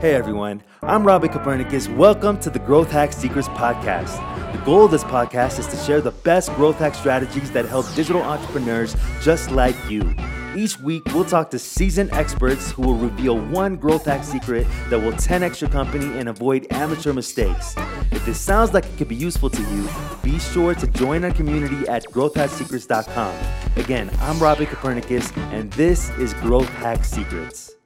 Hey everyone, I'm Robbie Copernicus. Welcome to the Growth Hack Secrets Podcast. The goal of this podcast is to share the best growth hack strategies that help digital entrepreneurs just like you. Each week, we'll talk to seasoned experts who will reveal one growth hack secret that will 10x your company and avoid amateur mistakes. If this sounds like it could be useful to you, be sure to join our community at growthhacksecrets.com. Again, I'm Robbie Copernicus, and this is Growth Hack Secrets.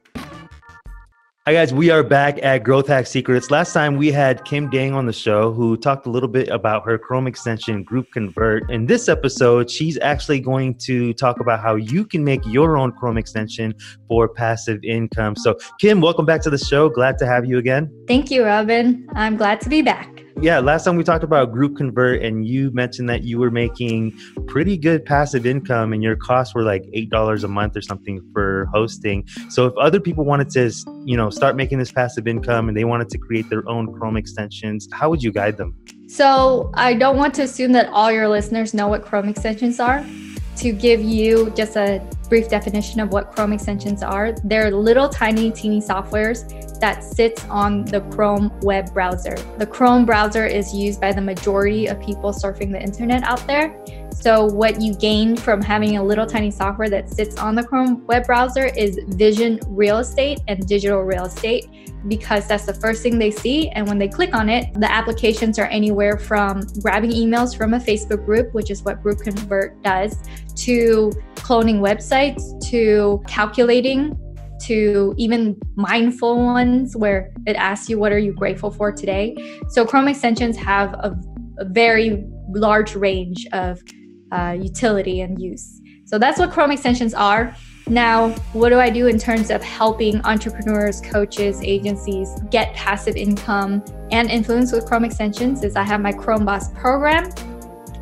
Hi, guys. We are back at Growth Hack Secrets. Last time we had Kim Dang on the show who talked a little bit about her Chrome extension Group Convert. In this episode, she's actually going to talk about how you can make your own Chrome extension for passive income. So, Kim, welcome back to the show. Glad to have you again. Thank you, Robin. I'm glad to be back. Yeah, last time we talked about Group Convert, and you mentioned that you were making pretty good passive income, and your costs were like eight dollars a month or something for hosting. So, if other people wanted to, you know, start making this passive income and they wanted to create their own Chrome extensions, how would you guide them? So, I don't want to assume that all your listeners know what Chrome extensions are. To give you just a brief definition of what Chrome extensions are, they're little tiny teeny softwares that sits on the Chrome web browser. The Chrome browser is used by the majority of people surfing the internet out there. So, what you gain from having a little tiny software that sits on the Chrome web browser is vision real estate and digital real estate because that's the first thing they see. And when they click on it, the applications are anywhere from grabbing emails from a Facebook group, which is what Group Convert does, to cloning websites, to calculating, to even mindful ones where it asks you, What are you grateful for today? So Chrome extensions have a, a very large range of uh, utility and use. So that's what Chrome extensions are. Now, what do I do in terms of helping entrepreneurs, coaches, agencies get passive income and influence with Chrome extensions? Is I have my Chrome Boss program.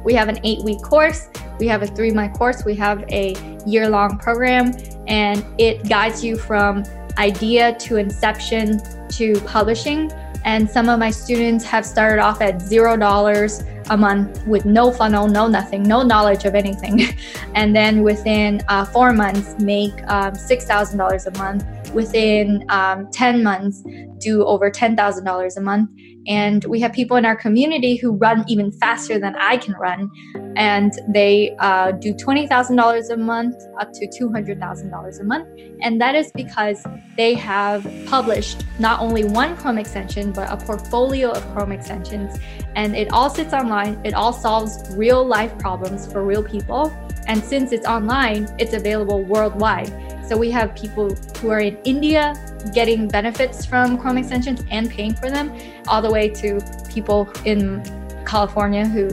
We have an eight week course, we have a three month course, we have a year long program, and it guides you from idea to inception to publishing. And some of my students have started off at zero dollars a month with no funnel, no nothing, no knowledge of anything. and then within uh, four months, make um, $6,000 a month. Within um, 10 months, do over $10,000 a month. And we have people in our community who run even faster than I can run. And they uh, do $20,000 a month up to $200,000 a month. And that is because they have published not only one Chrome extension, but a portfolio of Chrome extensions. And it all sits online, it all solves real life problems for real people. And since it's online, it's available worldwide. So we have people who are in India getting benefits from Chrome extensions and paying for them, all the way to people in California who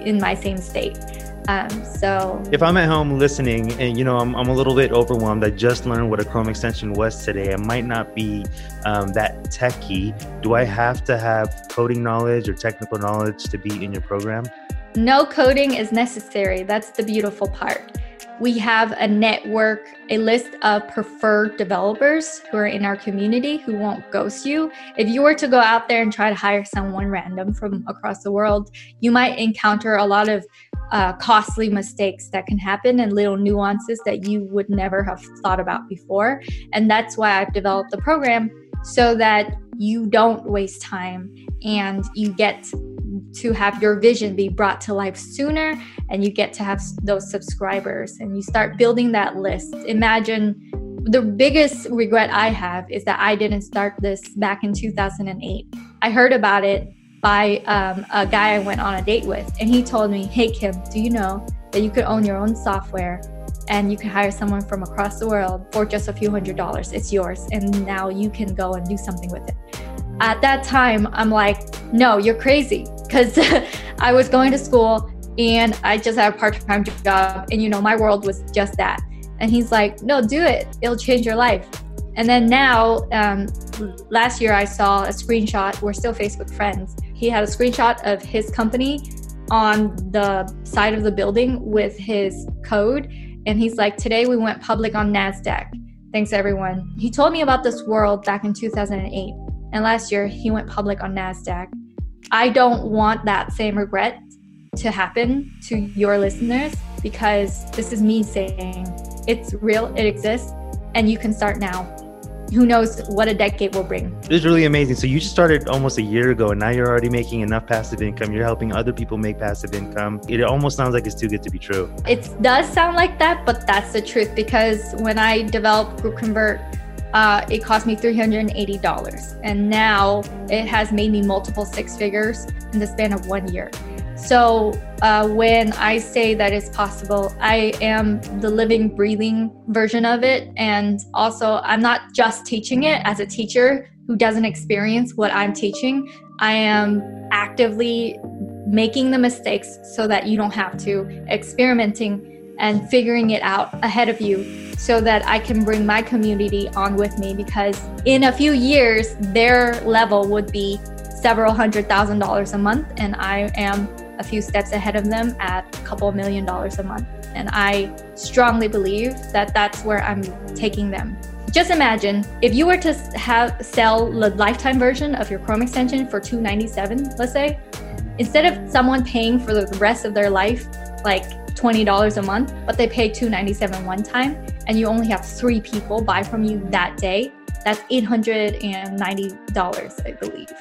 in my same state. Um, so if I'm at home listening and you know I'm, I'm a little bit overwhelmed, I just learned what a Chrome extension was today. I might not be um, that techie. Do I have to have coding knowledge or technical knowledge to be in your program? No coding is necessary. That's the beautiful part we have a network, a list of preferred developers who are in our community who won't ghost you. If you were to go out there and try to hire someone random from across the world, you might encounter a lot of uh, costly mistakes that can happen and little nuances that you would never have thought about before. And that's why I've developed the program so that you don't waste time and you get to have your vision be brought to life sooner and you get to have those subscribers and you start building that list. Imagine the biggest regret I have is that I didn't start this back in 2008. I heard about it by um, a guy I went on a date with, and he told me, Hey, Kim, do you know that you could own your own software and you can hire someone from across the world for just a few hundred dollars? It's yours, and now you can go and do something with it. At that time, I'm like, No, you're crazy because I was going to school and I just had a part time job. And, you know, my world was just that. And he's like, no, do it. It'll change your life. And then now, um, last year I saw a screenshot. We're still Facebook friends. He had a screenshot of his company on the side of the building with his code. And he's like, today we went public on NASDAQ. Thanks, everyone. He told me about this world back in 2008. And last year he went public on NASDAQ. I don't want that same regret to happen to your listeners because this is me saying it's real, it exists, and you can start now. Who knows what a decade will bring. It's really amazing. So you just started almost a year ago and now you're already making enough passive income. You're helping other people make passive income. It almost sounds like it's too good to be true. It does sound like that, but that's the truth because when I developed Group Convert, uh, it cost me $380. And now it has made me multiple six figures in the span of one year. So uh, when I say that it's possible, I am the living, breathing version of it. And also, I'm not just teaching it as a teacher who doesn't experience what I'm teaching. I am actively making the mistakes so that you don't have to, experimenting and figuring it out ahead of you so that I can bring my community on with me because in a few years, their level would be several hundred thousand dollars a month, and I am a few steps ahead of them at a couple million dollars a month. And I strongly believe that that's where I'm taking them. Just imagine if you were to have sell the lifetime version of your Chrome extension for 297, let's say, instead of someone paying for the rest of their life like $20 a month, but they pay 297 one time and you only have 3 people buy from you that day, that's $890, I believe.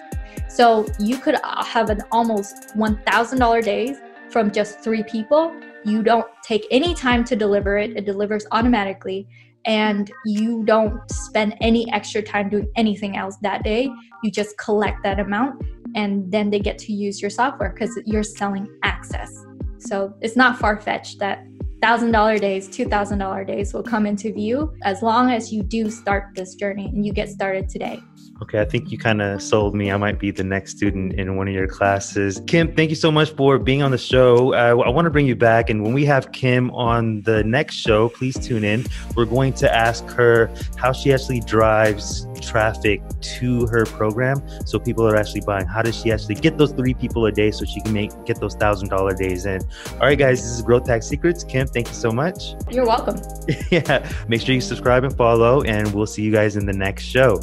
So you could uh, have an almost $1,000 days from just three people. You don't take any time to deliver it, it delivers automatically. And you don't spend any extra time doing anything else that day. You just collect that amount and then they get to use your software because you're selling access. So it's not far fetched that $1,000 days, $2,000 days will come into view as long as you do start this journey and you get started today. Okay, I think you kind of sold me. I might be the next student in one of your classes. Kim, thank you so much for being on the show. Uh, I want to bring you back. And when we have Kim on the next show, please tune in. We're going to ask her how she actually drives traffic to her program so people are actually buying. How does she actually get those three people a day so she can make get those thousand dollar days in? All right, guys, this is Growth Hack Secrets. Kim, thank you so much. You're welcome. yeah, make sure you subscribe and follow, and we'll see you guys in the next show.